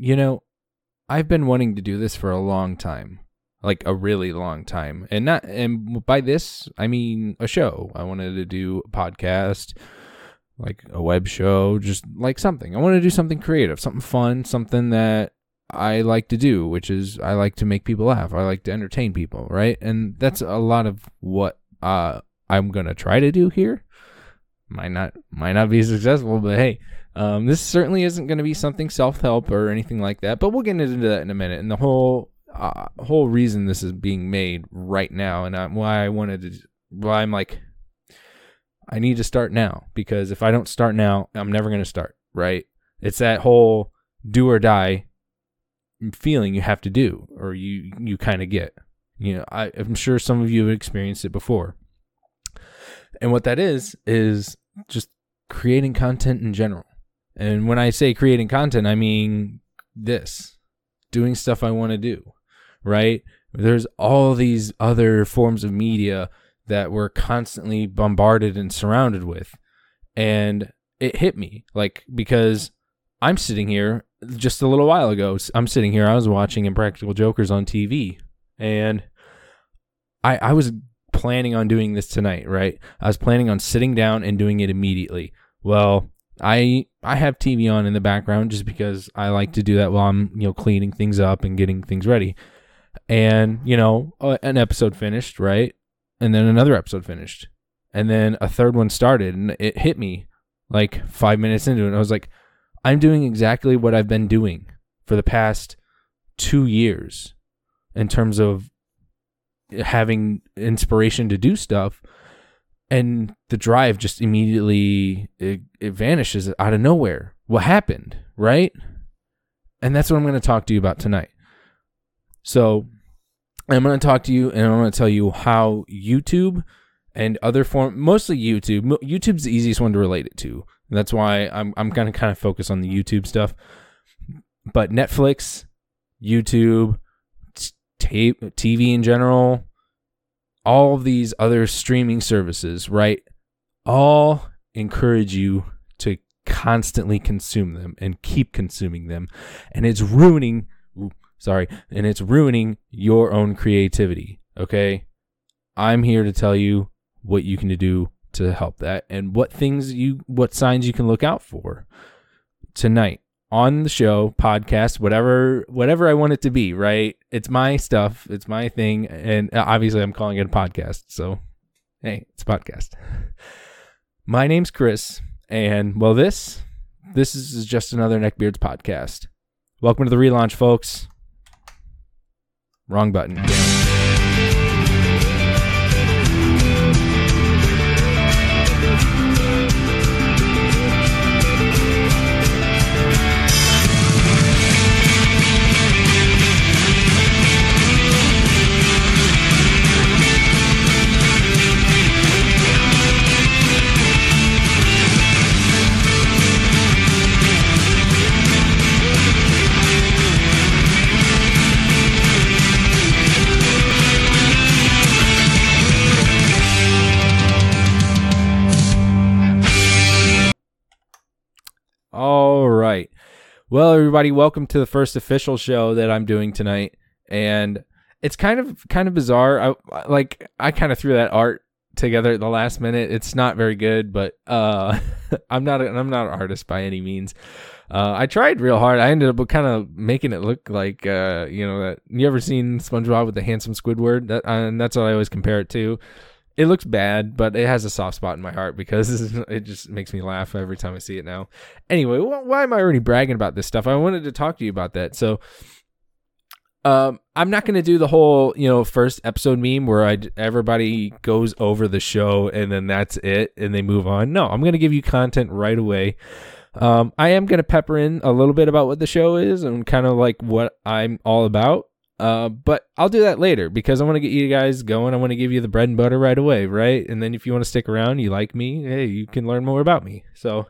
you know, I've been wanting to do this for a long time, like a really long time. And not and by this, I mean a show. I wanted to do a podcast, like a web show, just like something. I want to do something creative, something fun, something that I like to do, which is I like to make people laugh. I like to entertain people, right? And that's a lot of what uh, I'm gonna try to do here. Might not might not be successful, but hey, um, this certainly isn't going to be something self help or anything like that. But we'll get into that in a minute. And the whole uh, whole reason this is being made right now, and I, why I wanted to, why I'm like, I need to start now because if I don't start now, I'm never going to start. Right? It's that whole do or die feeling you have to do or you you kind of get. You know, I, I'm sure some of you have experienced it before. And what that is is just creating content in general. And when I say creating content, I mean this doing stuff I want to do, right? There's all these other forms of media that we're constantly bombarded and surrounded with. And it hit me like because I'm sitting here just a little while ago. I'm sitting here, I was watching Impractical Jokers on TV and I I was planning on doing this tonight, right? I was planning on sitting down and doing it immediately. Well, I I have TV on in the background just because I like to do that while I'm you know cleaning things up and getting things ready. And you know, an episode finished, right? And then another episode finished. And then a third one started and it hit me like 5 minutes into it. I was like I'm doing exactly what I've been doing for the past 2 years in terms of having inspiration to do stuff and the drive just immediately it, it vanishes out of nowhere. What happened right? And that's what i'm going to talk to you about tonight. So i'm going to talk to you and i'm going to tell you how youtube and other form mostly youtube youtube's the easiest one to relate it to. That's why i'm, I'm going to kind of focus on the youtube stuff. But netflix youtube tape tv in general all these other streaming services, right? All encourage you to constantly consume them and keep consuming them. And it's ruining, sorry, and it's ruining your own creativity. Okay. I'm here to tell you what you can do to help that and what things you, what signs you can look out for tonight on the show, podcast, whatever whatever I want it to be, right? It's my stuff, it's my thing, and uh, obviously I'm calling it a podcast. So, hey, it's a podcast. My name's Chris, and well this this is just another Neckbeards podcast. Welcome to the relaunch, folks. Wrong button. Right. Well, everybody, welcome to the first official show that I'm doing tonight, and it's kind of kind of bizarre. I like I kind of threw that art together at the last minute. It's not very good, but uh, I'm not a, I'm not an artist by any means. Uh, I tried real hard. I ended up kind of making it look like uh, you know that you ever seen SpongeBob with the handsome Squidward? That and that's what I always compare it to it looks bad, but it has a soft spot in my heart because it just makes me laugh every time I see it now. Anyway, why am I already bragging about this stuff? I wanted to talk to you about that. So, um, I'm not going to do the whole, you know, first episode meme where I everybody goes over the show and then that's it and they move on. No, I'm going to give you content right away. Um, I am going to pepper in a little bit about what the show is and kind of like what I'm all about. Uh, but I'll do that later because I want to get you guys going. I want to give you the bread and butter right away, right? And then if you want to stick around, you like me, hey, you can learn more about me. So,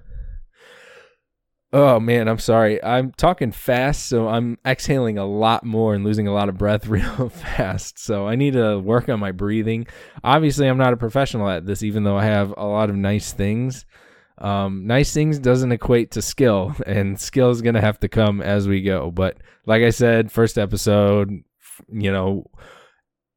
oh man, I'm sorry. I'm talking fast, so I'm exhaling a lot more and losing a lot of breath real fast. So I need to work on my breathing. Obviously, I'm not a professional at this, even though I have a lot of nice things. Um, nice things doesn't equate to skill, and skill is gonna have to come as we go. But like I said, first episode, you know,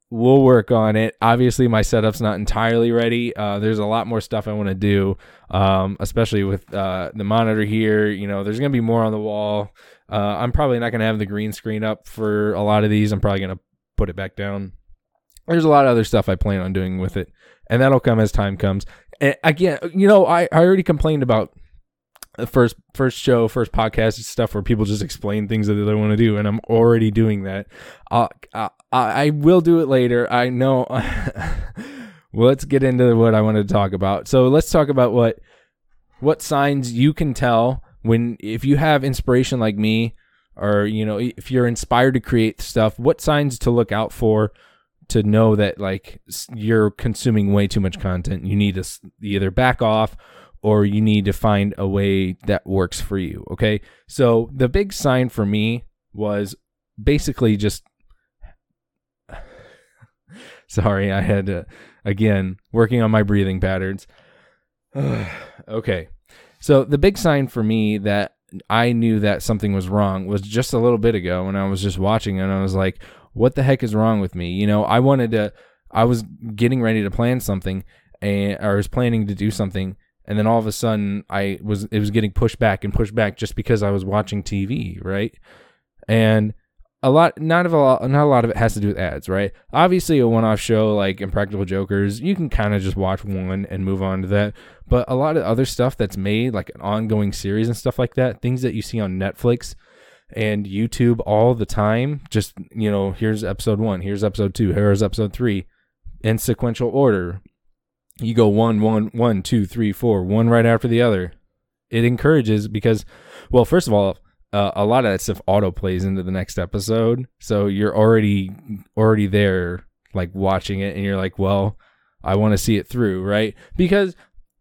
we'll work on it. Obviously, my setup's not entirely ready. Uh, there's a lot more stuff I want to do, um, especially with uh, the monitor here. You know, there's gonna be more on the wall. Uh, I'm probably not gonna have the green screen up for a lot of these. I'm probably gonna put it back down. There's a lot of other stuff I plan on doing with it, and that'll come as time comes. Again, you know, I, I already complained about the first first show, first podcast stuff where people just explain things that they want to do, and I'm already doing that. Uh, I, I will do it later. I know. well, let's get into what I wanted to talk about. So let's talk about what what signs you can tell when if you have inspiration like me, or you know if you're inspired to create stuff. What signs to look out for to know that like you're consuming way too much content. You need to either back off or you need to find a way that works for you. Okay. So the big sign for me was basically just. Sorry, I had to, again, working on my breathing patterns. okay. So the big sign for me that I knew that something was wrong was just a little bit ago when I was just watching and I was like, what the heck is wrong with me? You know, I wanted to, I was getting ready to plan something and I was planning to do something and then all of a sudden I was it was getting pushed back and pushed back just because I was watching TV, right? And a lot not of a lot not a lot of it has to do with ads, right? Obviously a one-off show like Impractical Jokers, you can kind of just watch one and move on to that. But a lot of other stuff that's made like an ongoing series and stuff like that, things that you see on Netflix and YouTube all the time, just you know, here's episode 1, here's episode 2, here's episode 3 in sequential order you go one, one, one, two, three, four, one right after the other. It encourages because, well, first of all, uh, a lot of that stuff auto plays into the next episode, so you're already already there, like watching it, and you're like, well, I want to see it through, right? Because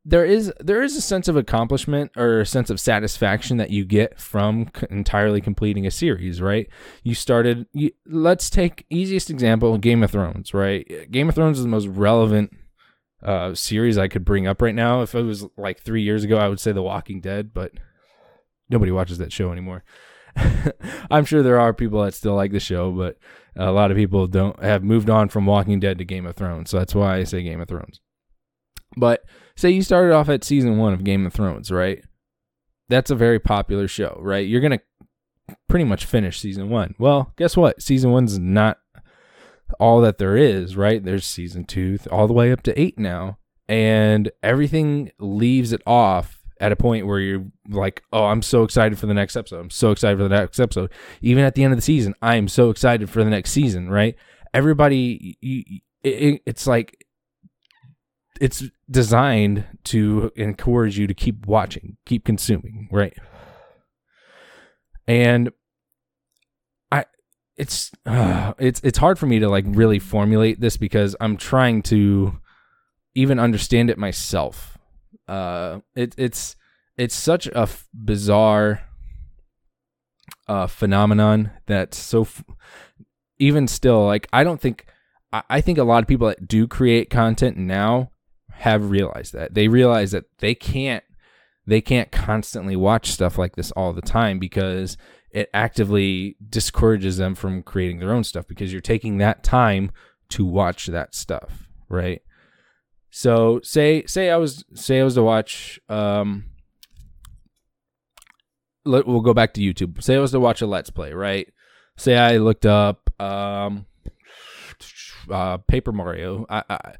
there is there is a sense of accomplishment or a sense of satisfaction that you get from entirely completing a series, right? You started. You, let's take easiest example, Game of Thrones, right? Game of Thrones is the most relevant uh, series I could bring up right now. If it was like three years ago, I would say The Walking Dead, but nobody watches that show anymore. I'm sure there are people that still like the show, but a lot of people don't have moved on from Walking Dead to Game of Thrones. So that's why I say Game of Thrones. But say you started off at season one of Game of Thrones, right? That's a very popular show, right? You're going to pretty much finish season one. Well, guess what? Season one's not all that there is, right? There's season two, all the way up to eight now, and everything leaves it off at a point where you're like, oh, I'm so excited for the next episode. I'm so excited for the next episode. Even at the end of the season, I am so excited for the next season, right? Everybody, it, it's like, it's designed to encourage you to keep watching, keep consuming, right? And I it's uh, it's it's hard for me to like really formulate this because I'm trying to even understand it myself. Uh, it it's it's such a f- bizarre uh phenomenon that's so f- even still like I don't think I, I think a lot of people that do create content now have realized that they realize that they can't they can't constantly watch stuff like this all the time because it actively discourages them from creating their own stuff because you're taking that time to watch that stuff, right? So say say I was say I was to watch um let, we'll go back to YouTube. Say I was to watch a let's play, right? Say I looked up um uh Paper Mario. I, I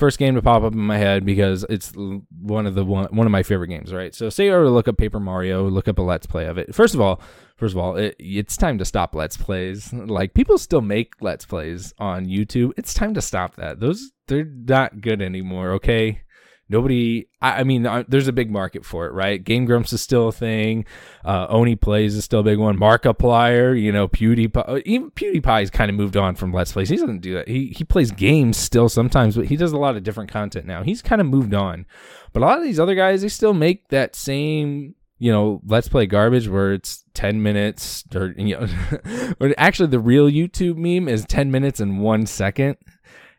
first game to pop up in my head because it's one of the one, one of my favorite games, right? So say I were to look up Paper Mario, look up a let's play of it. First of all, first of all, it, it's time to stop let's plays. Like people still make let's plays on YouTube. It's time to stop that. Those they're not good anymore, okay? Nobody, I, I mean, there's a big market for it, right? Game Grumps is still a thing. Uh, Oney Plays is still a big one. Markiplier, you know, PewDiePie. Uh, even PewDiePie's kind of moved on from Let's Plays. He doesn't do that. He he plays games still sometimes, but he does a lot of different content now. He's kind of moved on. But a lot of these other guys, they still make that same you know, let's play garbage where it's 10 minutes or, you know, actually the real YouTube meme is 10 minutes and one second.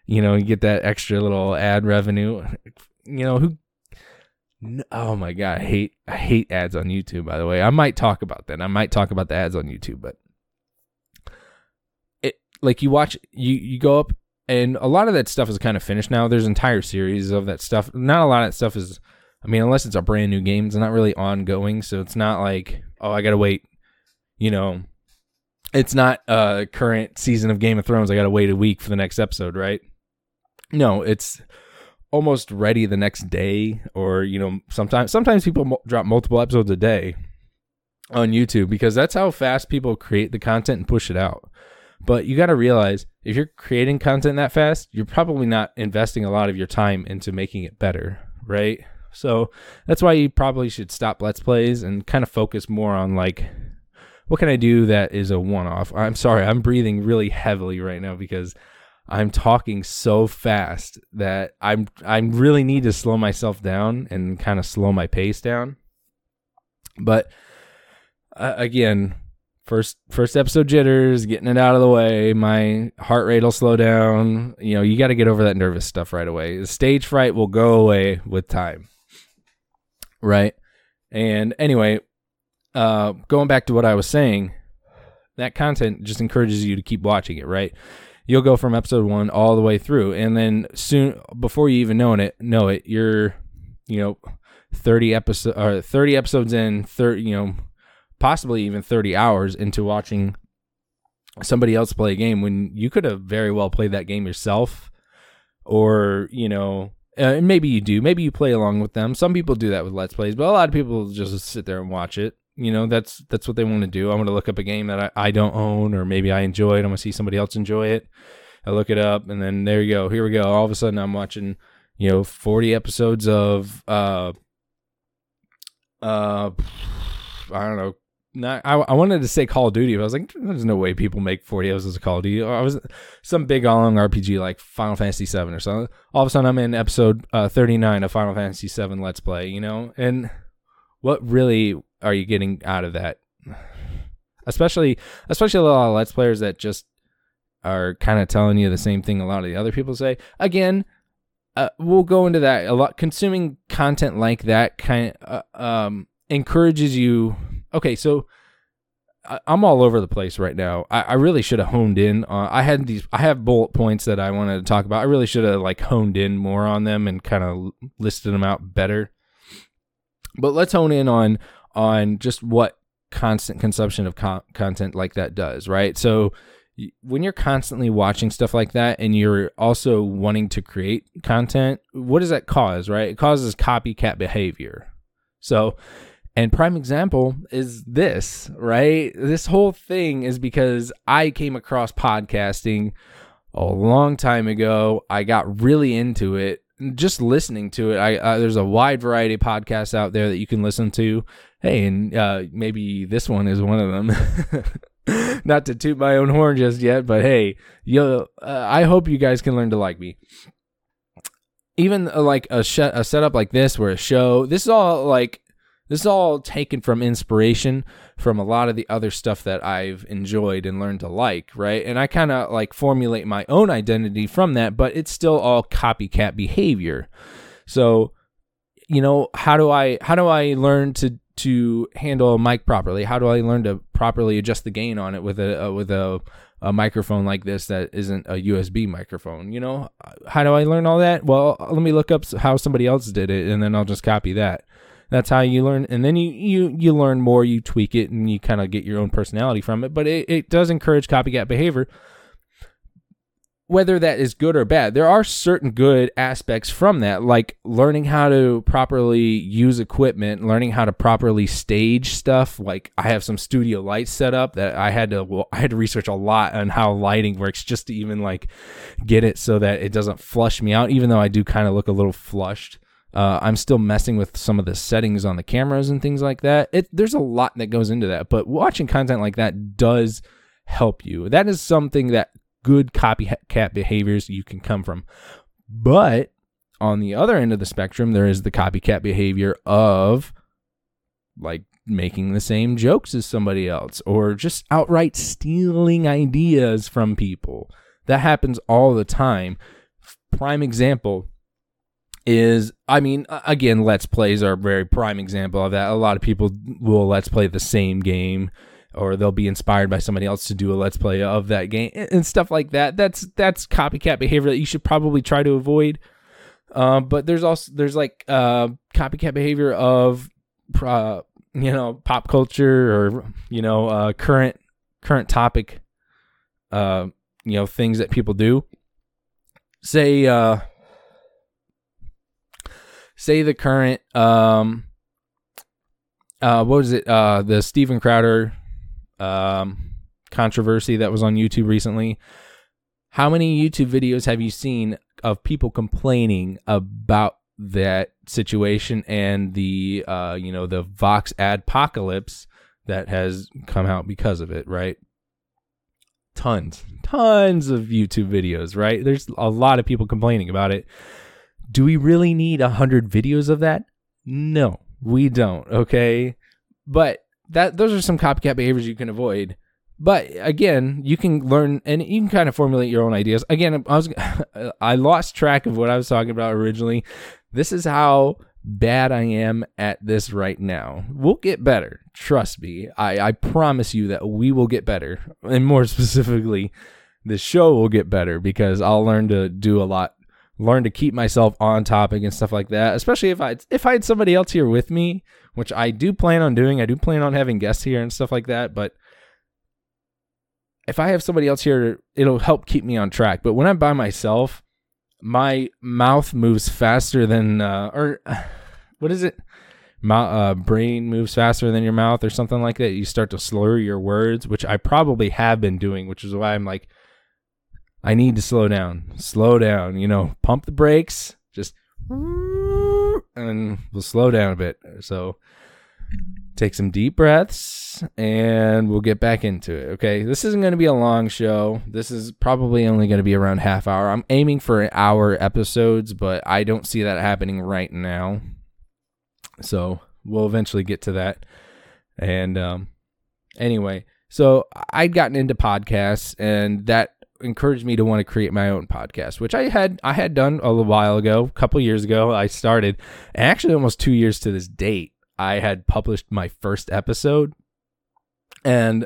You know, you get that extra little ad revenue you know who oh my god, I hate I hate ads on YouTube. By the way, I might talk about that. I might talk about the ads on YouTube, but it like you watch you you go up and a lot of that stuff is kind of finished now. There's entire series of that stuff. Not a lot of that stuff is. I mean, unless it's a brand new game, it's not really ongoing. So it's not like oh, I gotta wait. You know, it's not a current season of Game of Thrones. I gotta wait a week for the next episode, right? No, it's almost ready the next day or you know sometimes sometimes people mo- drop multiple episodes a day on YouTube because that's how fast people create the content and push it out. But you got to realize if you're creating content that fast, you're probably not investing a lot of your time into making it better, right? So that's why you probably should stop let's plays and kind of focus more on like what can I do that is a one off. I'm sorry, I'm breathing really heavily right now because I'm talking so fast that I'm I really need to slow myself down and kind of slow my pace down. But uh, again, first first episode jitters, getting it out of the way. My heart rate will slow down. You know, you got to get over that nervous stuff right away. The stage fright will go away with time. Right? And anyway, uh going back to what I was saying, that content just encourages you to keep watching it, right? You'll go from episode one all the way through, and then soon before you even know it, know it, you're you know thirty episode or thirty episodes in, thirty you know possibly even thirty hours into watching somebody else play a game when you could have very well played that game yourself, or you know. Uh, maybe you do. Maybe you play along with them. Some people do that with let's plays, but a lot of people just sit there and watch it you know that's that's what they want to do. I want to look up a game that I, I don't own or maybe I enjoy it. I'm gonna see somebody else enjoy it. I look it up and then there you go. Here we go. All of a sudden I'm watching, you know, 40 episodes of uh uh I don't know. Not, I, I wanted to say Call of Duty, but I was like, there's no way people make 40 episodes of Call of Duty. I was some big all RPG like Final Fantasy 7 or something. All of a sudden, I'm in episode uh, 39 of Final Fantasy 7 Let's Play, you know? And what really are you getting out of that? Especially, especially a lot of let's players that just are kind of telling you the same thing a lot of the other people say. Again, uh, we'll go into that a lot. Consuming content like that kind of uh, um, encourages you. Okay, so I, am all over the place right now. I, I really should have honed in. Uh, I had these. I have bullet points that I wanted to talk about. I really should have like honed in more on them and kind of listed them out better. But let's hone in on on just what constant consumption of co- content like that does, right? So when you're constantly watching stuff like that and you're also wanting to create content, what does that cause, right? It causes copycat behavior. So, and prime example is this, right? This whole thing is because I came across podcasting a long time ago. I got really into it just listening to it, I uh, there's a wide variety of podcasts out there that you can listen to. Hey, and uh, maybe this one is one of them. Not to toot my own horn just yet, but hey, you uh, I hope you guys can learn to like me. Even uh, like a, sh- a setup like this, where a show, this is all like this is all taken from inspiration from a lot of the other stuff that I've enjoyed and learned to like, right? And I kind of like formulate my own identity from that, but it's still all copycat behavior. So, you know, how do I how do I learn to to handle a mic properly? How do I learn to properly adjust the gain on it with a, a with a a microphone like this that isn't a USB microphone. You know, how do I learn all that? Well, let me look up how somebody else did it, and then I'll just copy that. That's how you learn, and then you you you learn more. You tweak it, and you kind of get your own personality from it. But it, it does encourage copycat behavior. Whether that is good or bad, there are certain good aspects from that, like learning how to properly use equipment, learning how to properly stage stuff. Like I have some studio lights set up that I had to well, I had to research a lot on how lighting works just to even like get it so that it doesn't flush me out. Even though I do kind of look a little flushed, uh, I'm still messing with some of the settings on the cameras and things like that. It, there's a lot that goes into that, but watching content like that does help you. That is something that good copycat behaviors you can come from. But on the other end of the spectrum, there is the copycat behavior of like making the same jokes as somebody else or just outright stealing ideas from people. That happens all the time. Prime example is I mean again let's plays are a very prime example of that. A lot of people will let's play the same game or they'll be inspired by somebody else to do a let's play of that game and stuff like that. That's that's copycat behavior that you should probably try to avoid. Uh, but there's also there's like uh, copycat behavior of uh, you know pop culture or you know uh, current current topic uh, you know things that people do. Say uh, say the current um uh what was it uh the Steven Crowder um controversy that was on YouTube recently. How many YouTube videos have you seen of people complaining about that situation and the uh you know the Vox apocalypse that has come out because of it, right? Tons, tons of YouTube videos, right? There's a lot of people complaining about it. Do we really need a hundred videos of that? No, we don't. Okay, but that those are some copycat behaviors you can avoid. But again, you can learn and you can kind of formulate your own ideas. Again, I was I lost track of what I was talking about originally. This is how bad I am at this right now. We'll get better. Trust me. I, I promise you that we will get better. And more specifically, the show will get better because I'll learn to do a lot learn to keep myself on topic and stuff like that. Especially if I if I had somebody else here with me, which I do plan on doing. I do plan on having guests here and stuff like that. But if I have somebody else here, it'll help keep me on track. But when I'm by myself, my mouth moves faster than uh, or what is it? My uh, brain moves faster than your mouth or something like that. You start to slur your words, which I probably have been doing, which is why I'm like I need to slow down. Slow down. You know, pump the brakes. Just and we'll slow down a bit. So take some deep breaths and we'll get back into it. Okay. This isn't going to be a long show. This is probably only going to be around half hour. I'm aiming for hour episodes, but I don't see that happening right now. So we'll eventually get to that. And um anyway, so I'd gotten into podcasts and that encouraged me to want to create my own podcast, which I had I had done a little while ago, a couple years ago. I started, and actually almost two years to this date, I had published my first episode, and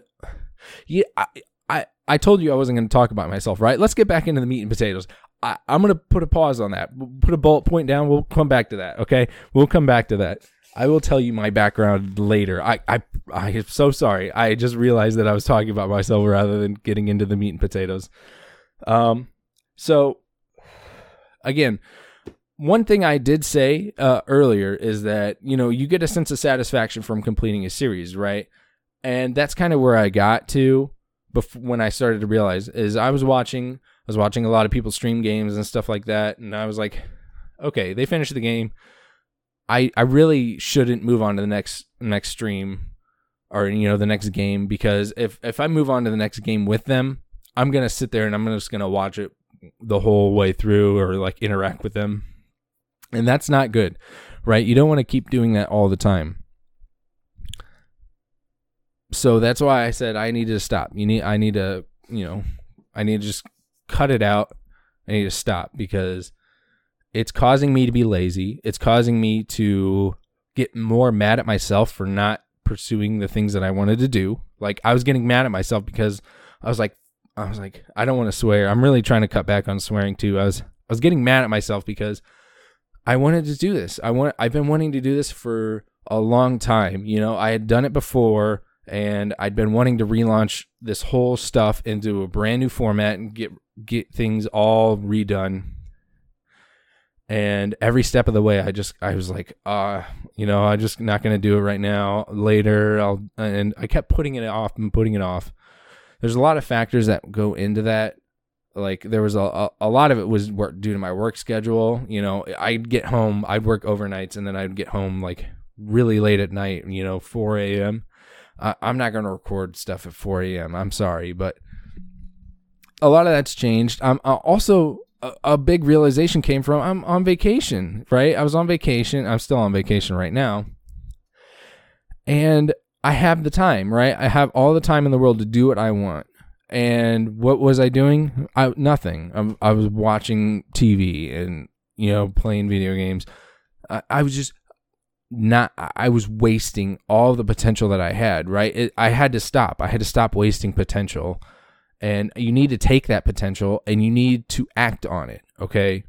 yeah, I I, I told you I wasn't going to talk about myself, right? Let's get back into the meat and potatoes. I, I'm going to put a pause on that. Put a bullet point down. We'll come back to that. Okay, we'll come back to that. I will tell you my background later. I, I, I am so sorry. I just realized that I was talking about myself rather than getting into the meat and potatoes. Um, so again, one thing I did say uh, earlier is that you know you get a sense of satisfaction from completing a series, right? And that's kind of where I got to before when I started to realize is I was watching I was watching a lot of people stream games and stuff like that, and I was like, okay, they finished the game I I really shouldn't move on to the next next stream or you know the next game because if if I move on to the next game with them, I'm gonna sit there and I'm just gonna watch it the whole way through or like interact with them, and that's not good, right? You don't want to keep doing that all the time. So that's why I said I need to stop. You need I need to you know I need to just cut it out. I need to stop because it's causing me to be lazy. It's causing me to get more mad at myself for not pursuing the things that I wanted to do. Like I was getting mad at myself because I was like I was like I don't want to swear. I'm really trying to cut back on swearing too. I was I was getting mad at myself because I wanted to do this. I want I've been wanting to do this for a long time. You know, I had done it before and I'd been wanting to relaunch this whole stuff into a brand new format and get get things all redone and every step of the way i just i was like uh you know i'm just not to do it right now. Later i'll and i kept putting it off and putting it off. There's a lot of factors that go into that. Like there was a, a, a lot of it was work due to my work schedule you know. I'd get home i'd work overnights and then i'd get home like really late at night you know 4 a.m i'm not to record stuff at 4 a.m i'm sorry but a lot of that's changed. I'm uh, also a, big realization came from I'm on vacation, right? I was on vacation. I'm still on vacation right now. And I have the time, right? I have all the time in the world to do what I want. And what was I doing? I nothing. I, I was watching TV and you know, playing video games. I, I was just not I was wasting all the potential that I had, right? It, I had to stop. I had to stop wasting potential. And you need to take that potential and you need to act on it, okay?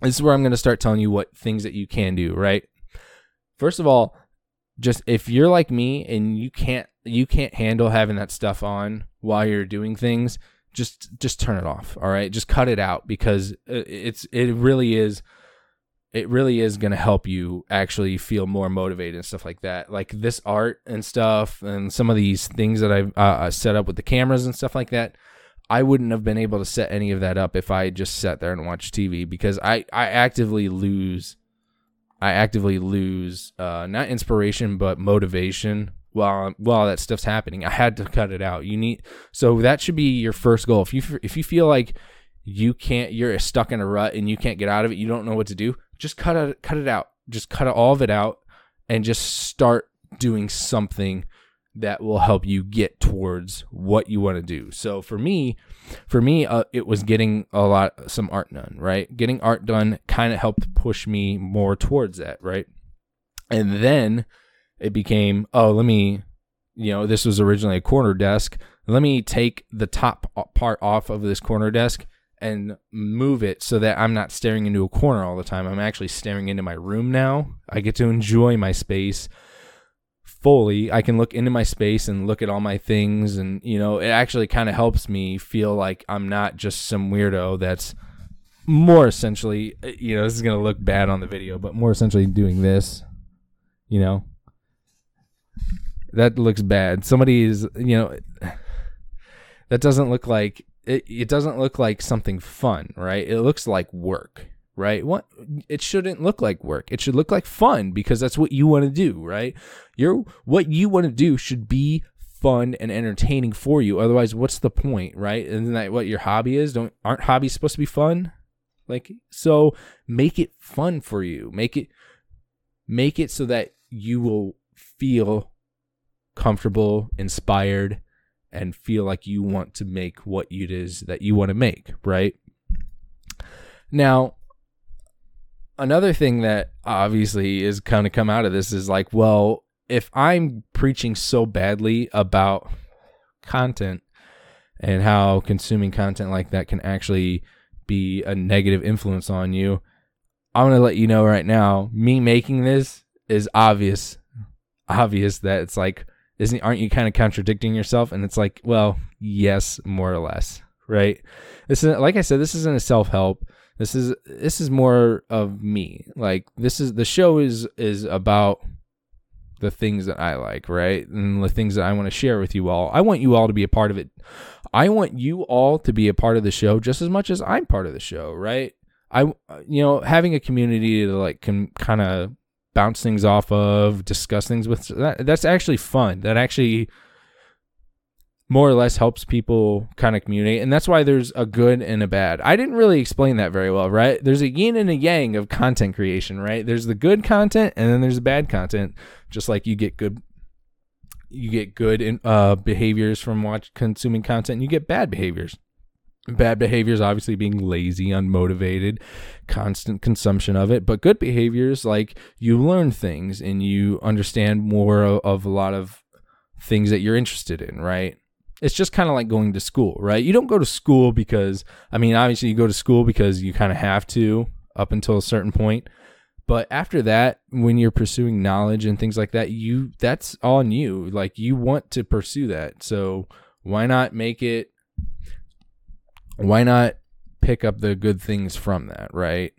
This is where I'm going to start telling you what things that you can do, right? First of all, just if you're like me and you can't you can't handle having that stuff on while you're doing things, just just turn it off, all right? Just cut it out because uh, it's it really is it really is going to help you actually feel more motivated and stuff like that. Like this art and stuff, and some of these things that I've uh, uh, set up with the cameras and stuff like that. I wouldn't have been able to set any of that up if I just sat there and watched TV because I, I actively lose, I actively lose uh, not inspiration but motivation while while that stuff's happening. I had to cut it out. You need so that should be your first goal. If you if you feel like you can't, you're stuck in a rut and you can't get out of it, you don't know what to do just cut it cut it out. Just cut all of it out and just start doing something that will help you get towards what you want to do. So for me, for me, uh, it was getting a lot some art done. Right, getting art done kind of helped push me more towards that. Right, and then it became oh let me, you know, this was originally a corner desk. Let me take the top part off of this corner desk and move it so that I'm not staring into a corner all the time. I'm actually staring into my room now. I get to enjoy my space fully. I can look into my space and look at all my things and you know, it actually kind of helps me feel like I'm not just some weirdo that's more essentially, eh, you know, this is going to look bad on the video, but more essentially doing this, you know. That looks bad. Somebody is, you know, that doesn't look like it, it doesn't look like something fun, right? It looks like work, right? What it shouldn't look like work. It should look like fun because that's what you want to do, right? You're what you want to do should be fun and entertaining for you. Otherwise, what's the point, right? Isn't that what your hobby is? Don't aren't hobbies supposed to be fun? Like so make it fun for you. Make it make it so that you will feel comfortable, inspired, and feel like you want to make what it is that you want to make, right? Now, another thing that obviously is kind of come out of this is like, well, if I'm preaching so badly about content and how consuming content like that can actually be a negative influence on you, I'm going to let you know right now, me making this is obvious obvious that it's like isn't aren't you kind of contradicting yourself? And it's like well yes more or less right? This is like i said this isn't a self-help. This is this is more of me. Like this is the show is is about the things that i like right? And the things that i want to share with you all. I want you all to be a part of it. I want you all to be a part of the show just as much as i'm part of the show right? I you know having a community to like can kind of bounce things off of, discuss things with. That, that's actually fun. That actually more or less helps people kind of communicate. And that's why there's a good and a bad. I didn't really explain that very well, right? There's a yin and a yang of content creation, right? There's the good content and then there's the bad content. Just like you get good you get good uh, behaviors from watch consuming content and you get bad behaviors. Bad behaviors, obviously, being lazy, unmotivated, constant consumption of it. But good behaviors, like you learn things and you understand more of a lot of things that you're interested in, right? It's just kind of like going to school, right? You don't go to school because, I mean, obviously, you go to school because you kind of have to up until a certain point. But after that, when you're pursuing knowledge and things like that, you that's on you. Like you want to pursue that. So why not make it why not pick up the good things from that, right?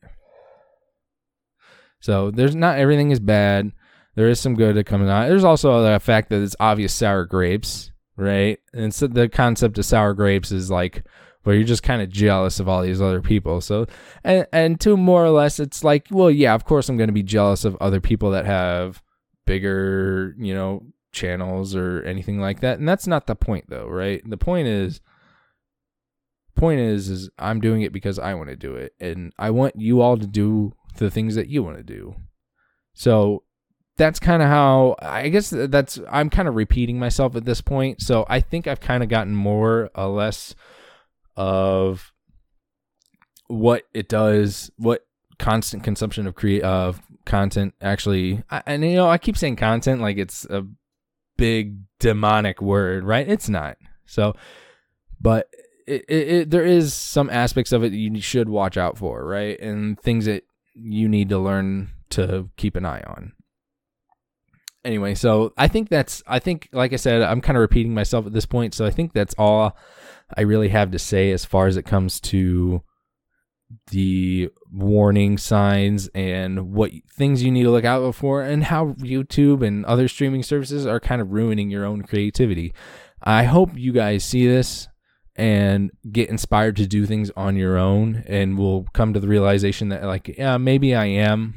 So there's not everything is bad. There is some good that comes out. There's also the fact that it's obvious sour grapes, right? And so the concept of sour grapes is like where you're just kind of jealous of all these other people. So and and to more or less it's like, well, yeah, of course I'm going to be jealous of other people that have bigger, you know, channels or anything like that. And that's not the point though, right? The point is point is is I'm doing it because I want to do it and I want you all to do the things that you want to do. So that's kind of how I guess that's I'm kind of repeating myself at this point. So I think I've kind of gotten more or less of what it does, what constant consumption of create of content actually I, and you know I keep saying content like it's a big demonic word, right? It's not. So, but it, it, there is some aspects of it you should watch out for, right? And things that you need to learn to keep an eye on. Anyway, so I think that's I think like I said, I'm kind of repeating myself at this point, so I think that's all I really have to say as far as it comes to the warning signs and what things you need to look out for and how YouTube and other streaming services are kind of ruining your own creativity. I hope you guys see this and get inspired to do things on your own and will come to the realization that like yeah maybe I am.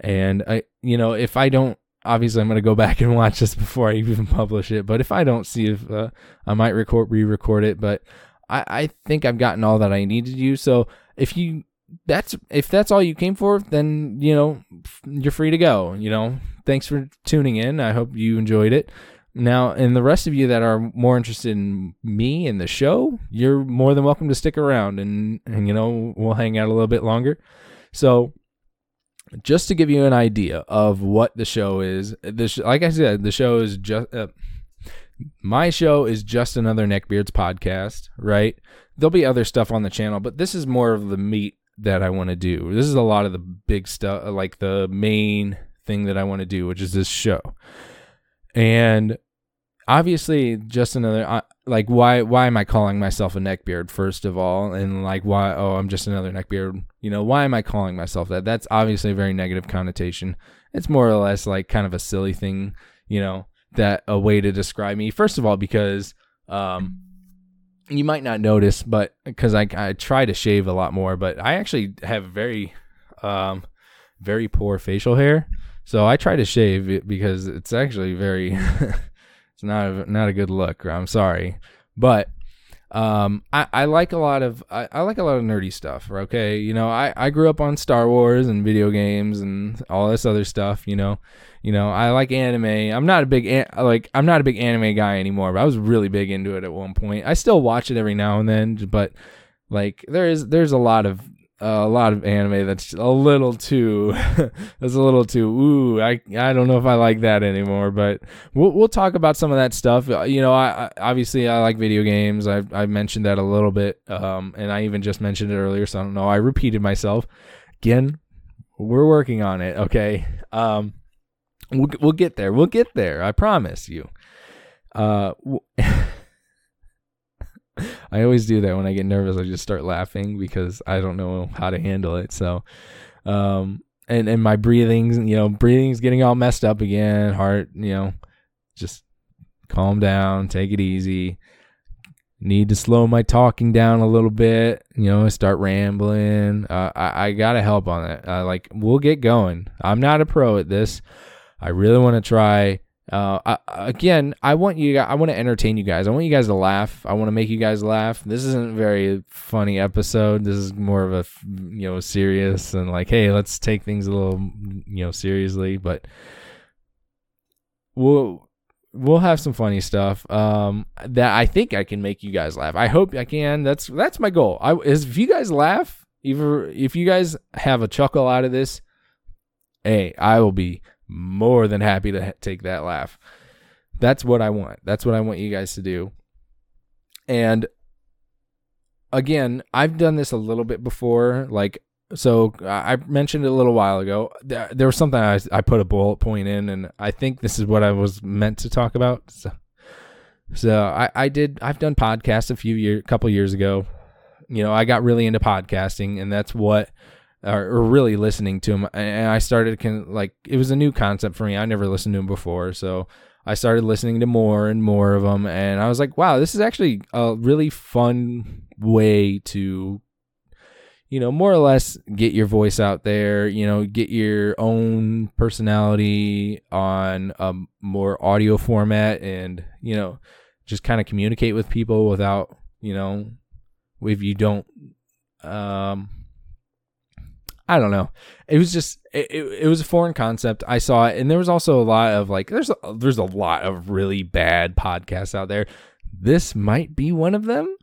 And I you know if I don't obviously I'm going to go back and watch this before I even publish it but if I don't see if uh, I might record re-record it but I I think I've gotten all that I needed to so if you that's if that's all you came for then you know you're free to go you know. Thanks for tuning in. I hope you enjoyed it now, and the rest of you that are more interested in me and the show, you're more than welcome to stick around and, and you know, we'll hang out a little bit longer. So, just to give you an idea of what the show is, this like I said, the show is just uh, my show is just another neckbeards podcast, right? There'll be other stuff on the channel, but this is more of the meat that I want to do. This is a lot of the big stuff, like the main thing that I want to do, which is this show. And obviously just another uh, like why why am I calling myself a neckbeard first of all? And like why oh I'm just another neckbeard you know why am I calling myself that? That's obviously a very negative connotation. It's more or less like kind of a silly thing you know that a way to describe me. First of all because um you might not notice but because I, I try to shave a lot more but I actually have very um very poor facial hair so I try to shave it because it's actually very it's not a, not a good look. I'm sorry. But um, I, I like a lot of I, I like a lot of nerdy stuff. Okay, you know, I, I grew up on Star Wars and video games and all this other stuff. You know, you know, I like anime. I'm not a big an- like I'm not a big anime guy anymore, but I was really big into it at one point. I still watch it every now and then, but like there is there's a lot of a lot of anime that's a little too that's a little too ooh I I don't know if I like that anymore but we'll we'll talk about some of that stuff. Uh, you know I, I obviously I like video games. I I mentioned that a little bit um and I even just mentioned it earlier so I don't know. I repeated myself. Again we're working on it okay? Um we'll we'll get there. We'll get there I promise you. Uh I always do that when I get nervous. I just start laughing because I don't know how to handle it. So, um, and and my breathing's you know, breathing's getting all messed up again. Heart, you know, just calm down, take it easy. Need to slow my talking down a little bit. You know, start rambling. Uh, I I gotta help on it. Uh, like we'll get going. I'm not a pro at this. I really want to try uh, I, again, I want you. I want to entertain you guys. I want you guys to laugh. I want to make you guys laugh. This isn't a very funny episode. This is more of a you know serious and like, hey, let's take things a little you know seriously. But we'll we'll have some funny stuff um, that I think I can make you guys laugh. I hope I can. That's that's my goal. I is if you guys laugh, either if you guys have a chuckle out of this, hey, I will be more than happy to take that laugh. That's what I want. That's what I want you guys to do. And again, I've done this a little bit before. Like, so I mentioned it a little while ago. There, there was something I, I put a bullet point in, and I think this is what I was meant to talk about. So, so I, I did. I've done podcasts a few years, couple years ago. You know, I got really into podcasting, and that's what or, or really listening to him. And I started can like it was a new concept for me. I never listened to him before, so I started listening to more and more of them, and I was like, wow, this is actually a really fun way to you know, more or less get your voice out there, you know, get your own personality on a more audio format and, you know, just kind of communicate with people without, you know, if you don't um I don't know. It was just it, it, it, was a foreign concept. I saw it, and there was also a lot of like there's a, there's a lot of really bad podcasts out there. This might be one of them.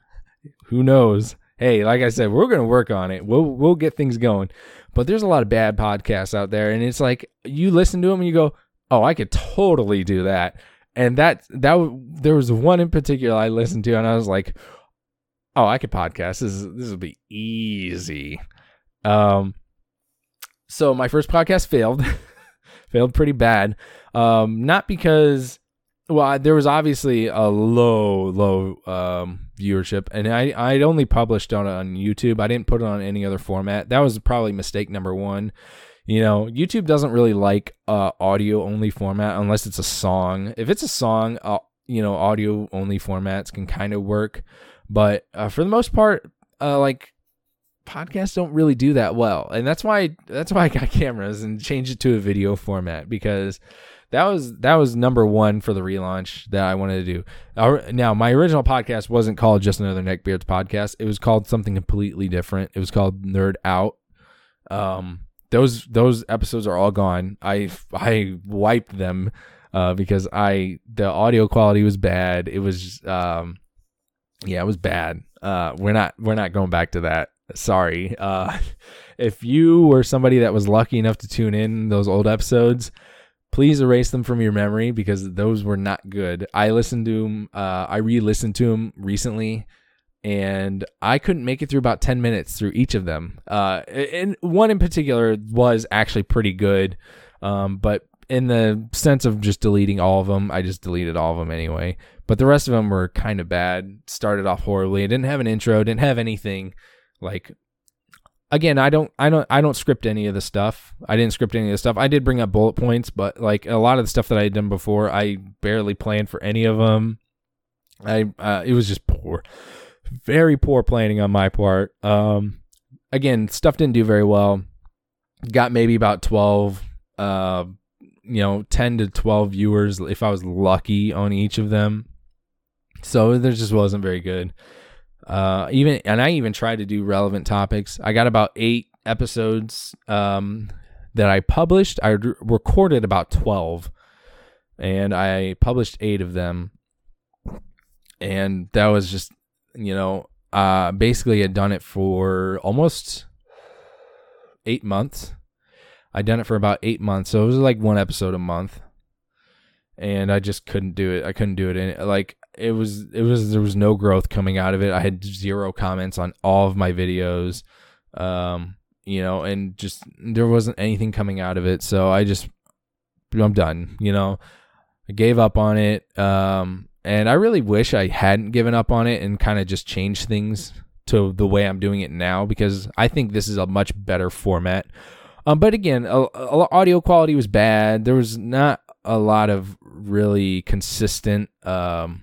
Who knows? hey, like I said, we're gonna work on it. We'll we'll get things going. But there's a lot of bad podcasts out there, and it's like you listen to them and you go, oh, I could totally do that. And that that there was one in particular I listened to, and I was like, oh, I could podcast. This is, this will be easy. Um, so my first podcast failed, failed pretty bad. Um, not because well, there was obviously a low, low um, viewership, and I I'd only published on on YouTube. I didn't put it on any other format. That was probably mistake number one. You know, YouTube doesn't really like uh, audio only format unless it's a song. If it's a song, uh, you know, audio only formats can kind of work, but uh, for the most part, uh, like podcasts don't really do that well, and that's why that's why I got cameras and changed it to a video format because that was that was number one for the relaunch that I wanted to do. Now, my original podcast wasn't called just another neckbeards podcast. It was called something completely different. It was called Nerd Out. Um, those those episodes are all gone. I I wiped them uh, because I the audio quality was bad. It was um, yeah, it was bad. Uh, we're not we're not going back to that. Sorry. Uh, if you were somebody that was lucky enough to tune in those old episodes, please erase them from your memory because those were not good. I listened to them. Uh, I re-listened to them recently, and I couldn't make it through about ten minutes through each of them. Uh, and one in particular was actually pretty good, um, but in the sense of just deleting all of them, I just deleted all of them anyway. But the rest of them were kind of bad. Started off horribly. Didn't have an intro. Didn't have anything like again, I don't, I don't, I don't script any of the stuff. I didn't script any of the stuff. I did bring up bullet points, but like a lot of the stuff that I had done before, I barely planned for any of them. I, uh, it was just poor, very poor planning on my part. Um, again, stuff didn't do very well. Got maybe about twelve, uh, you know, ten to twelve viewers if I was lucky on each of them. So there just wasn't very good. Uh, even and I even tried to do relevant topics. I got about eight episodes um, that I published. I re- recorded about twelve, and I published eight of them. And that was just, you know, uh, basically had done it for almost eight months. I'd done it for about eight months, so it was like one episode a month, and I just couldn't do it. I couldn't do it. And like it was it was there was no growth coming out of it. I had zero comments on all of my videos. Um, you know, and just there wasn't anything coming out of it. So I just I'm done, you know. I gave up on it. Um, and I really wish I hadn't given up on it and kind of just changed things to the way I'm doing it now because I think this is a much better format. Um, but again, a, a, audio quality was bad. There was not a lot of really consistent um,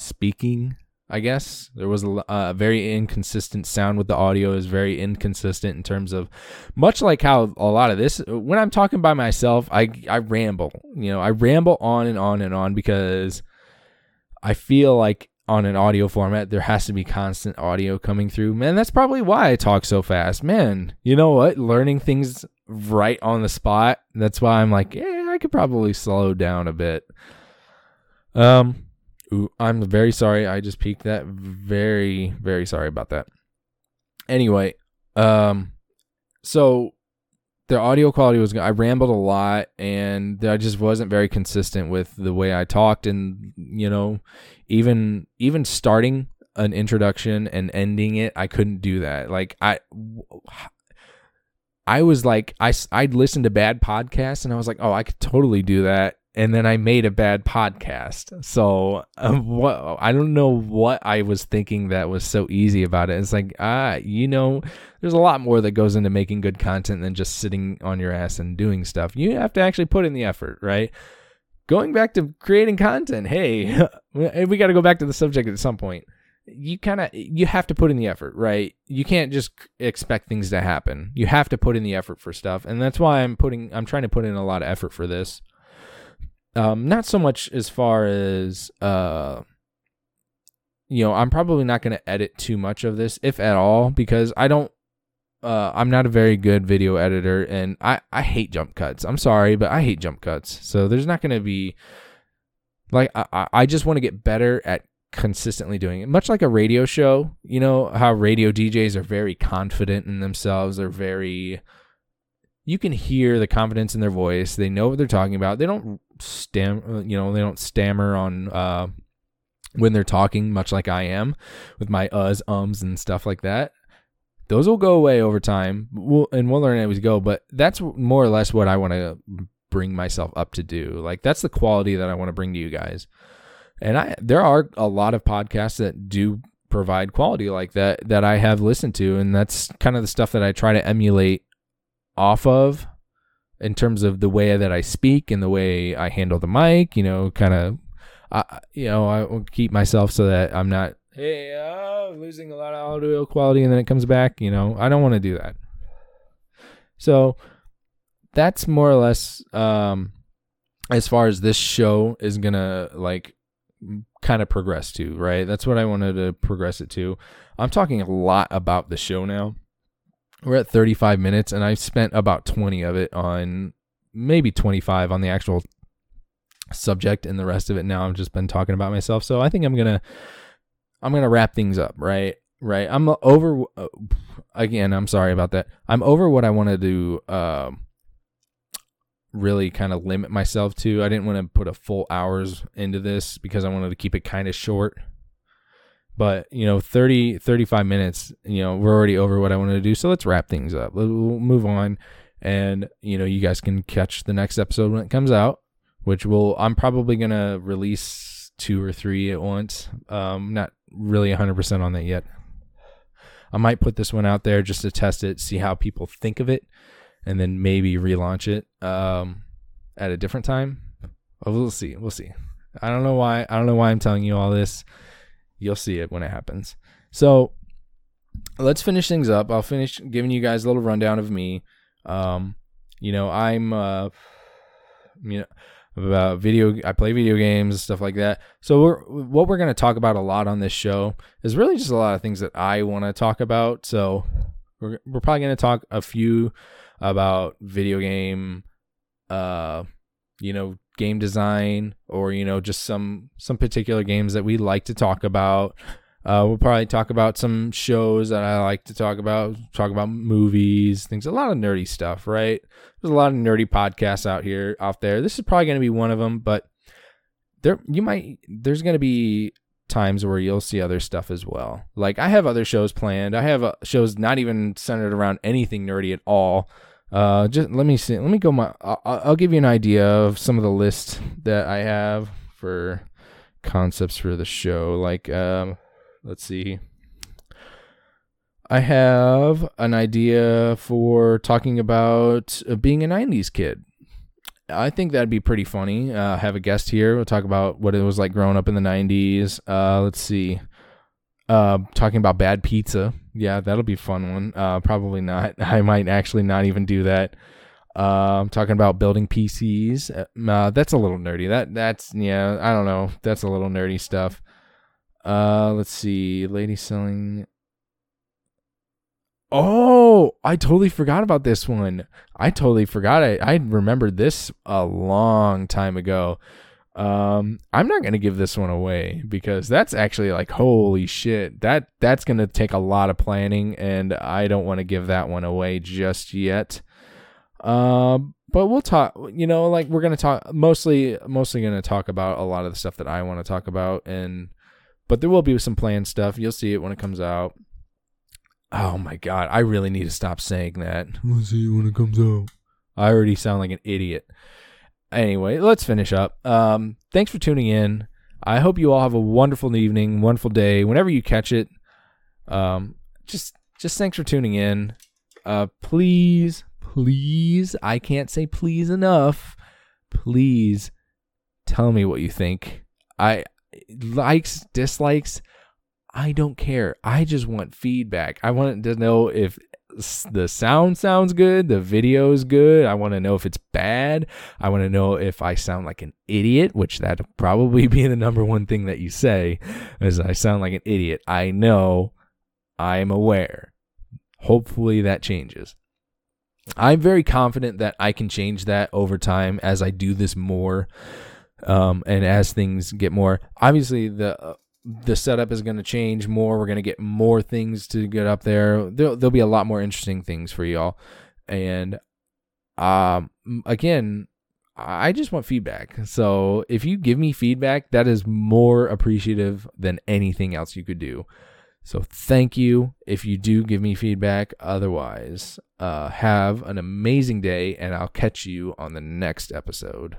speaking I guess. There was a, a, very inconsistent sound with the audio. Is very inconsistent in terms of much like how a lot of this when I'm talking by myself I I ramble you know I ramble on and on and on because I feel like on an audio format there has to be constant audio coming through. Man that's probably why I talk so fast. Man you know what? Learning things right on the spot that's why I'm like yeah I could probably slow down a bit. Um I'm very sorry. I just peaked that. Very, very sorry about that. Anyway, um, so the audio quality was. I rambled a lot, and I just wasn't very consistent with the way I talked, and you know, even even starting an introduction and ending it, I couldn't do that. Like I. I was like, I, I'd listen to bad podcasts and I was like, oh, I could totally do that and then I made a bad podcast. So um, what I don't know what I was thinking that was so easy about it. It's like ah, you know, there's a lot more that goes into making good content than just sitting on your ass and doing stuff. You have to actually put in the effort, right? Going back to creating content, hey, we got to go back to the subject at some point. You kind of you have to put in the effort, right? You can't just expect things to happen. You have to put in the effort for stuff, and that's why I'm putting I'm trying to put in a lot of effort for this um, not so much as far as uh, you know, I'm probably not going to edit too much of this, if at all, because I don't. Uh, I'm not a very good video editor, and I I hate jump cuts. I'm sorry, but I hate jump cuts. So there's not going to be like I I just want to get better at consistently doing it. Much like a radio show, you know how radio DJs are very confident in themselves. They're very you can hear the confidence in their voice. They know what they're talking about. They don't stam you know, they don't stammer on uh when they're talking much like I am with my uhs, ums and stuff like that. Those will go away over time. We'll, and we'll learn as we go, but that's more or less what I want to bring myself up to do. Like that's the quality that I want to bring to you guys. And I there are a lot of podcasts that do provide quality like that that I have listened to and that's kind of the stuff that I try to emulate off of in terms of the way that I speak and the way I handle the mic, you know, kind of I you know, I will keep myself so that I'm not hey, uh, losing a lot of audio quality and then it comes back, you know. I don't want to do that. So that's more or less um as far as this show is going to like kind of progress to, right? That's what I wanted to progress it to. I'm talking a lot about the show now. We're at 35 minutes, and I've spent about 20 of it on maybe 25 on the actual subject, and the rest of it now I've just been talking about myself. So I think I'm gonna I'm gonna wrap things up, right? Right. I'm over. Uh, again, I'm sorry about that. I'm over what I want to. Um, really kind of limit myself to. I didn't want to put a full hours into this because I wanted to keep it kind of short. But, you know, 30 35 minutes, you know, we're already over what I wanted to do. So let's wrap things up. We'll move on and, you know, you guys can catch the next episode when it comes out, which will I'm probably going to release two or three at once. Um not really 100% on that yet. I might put this one out there just to test it, see how people think of it and then maybe relaunch it um, at a different time. we'll see. We'll see. I don't know why. I don't know why I'm telling you all this. You'll see it when it happens. So let's finish things up. I'll finish giving you guys a little rundown of me. Um, you know, I'm uh, you know about video I play video games and stuff like that. So we're what we're going to talk about a lot on this show is really just a lot of things that I want to talk about. So we're we're probably going to talk a few about video game uh you know game design or you know just some some particular games that we like to talk about uh, we'll probably talk about some shows that I like to talk about, talk about movies, things, a lot of nerdy stuff, right? There's a lot of nerdy podcasts out here, out there. This is probably going to be one of them, but there, you might, there's going to be times where you'll see other stuff as well. Like I have other shows planned. I have uh, shows not even centered around anything nerdy at all. Uh, just let me see. Let me go. My I'll, I'll give you an idea of some of the lists that I have for concepts for the show. Like, um, let's see. I have an idea for talking about uh, being a '90s kid. I think that'd be pretty funny. Uh, have a guest here. We'll talk about what it was like growing up in the '90s. Uh, let's see. Uh, talking about bad pizza. Yeah, that'll be fun one. Uh, probably not. I might actually not even do that. Uh, talking about building PCs. Uh, that's a little nerdy. That that's yeah. I don't know. That's a little nerdy stuff. Uh, let's see. Lady selling. Oh, I totally forgot about this one. I totally forgot it. I remembered this a long time ago. Um, I'm not gonna give this one away because that's actually like holy shit. That that's gonna take a lot of planning, and I don't want to give that one away just yet. Um, but we'll talk. You know, like we're gonna talk mostly mostly gonna talk about a lot of the stuff that I want to talk about, and but there will be some planned stuff. You'll see it when it comes out. Oh my god, I really need to stop saying that. We'll see when it comes out. I already sound like an idiot anyway, let's finish up. Um, thanks for tuning in. I hope you all have a wonderful evening, wonderful day, whenever you catch it. Um, just just thanks for tuning in. Uh, please, please, I can't say please enough. Please tell me what you think. I likes, dislikes, I don't care. I just want feedback. I want to know if the sound sounds good, the video is good. I want to know if it's bad. I want to know if I sound like an idiot, which that'd probably be the number one thing that you say is I sound like an idiot. I know, I'm aware. Hopefully that changes. I'm very confident that I can change that over time as I do this more um, and as things get more. Obviously, the uh, the setup is going to change more. We're going to get more things to get up there. There'll, there'll be a lot more interesting things for y'all. And um, again, I just want feedback. So if you give me feedback, that is more appreciative than anything else you could do. So thank you if you do give me feedback. Otherwise, uh, have an amazing day, and I'll catch you on the next episode.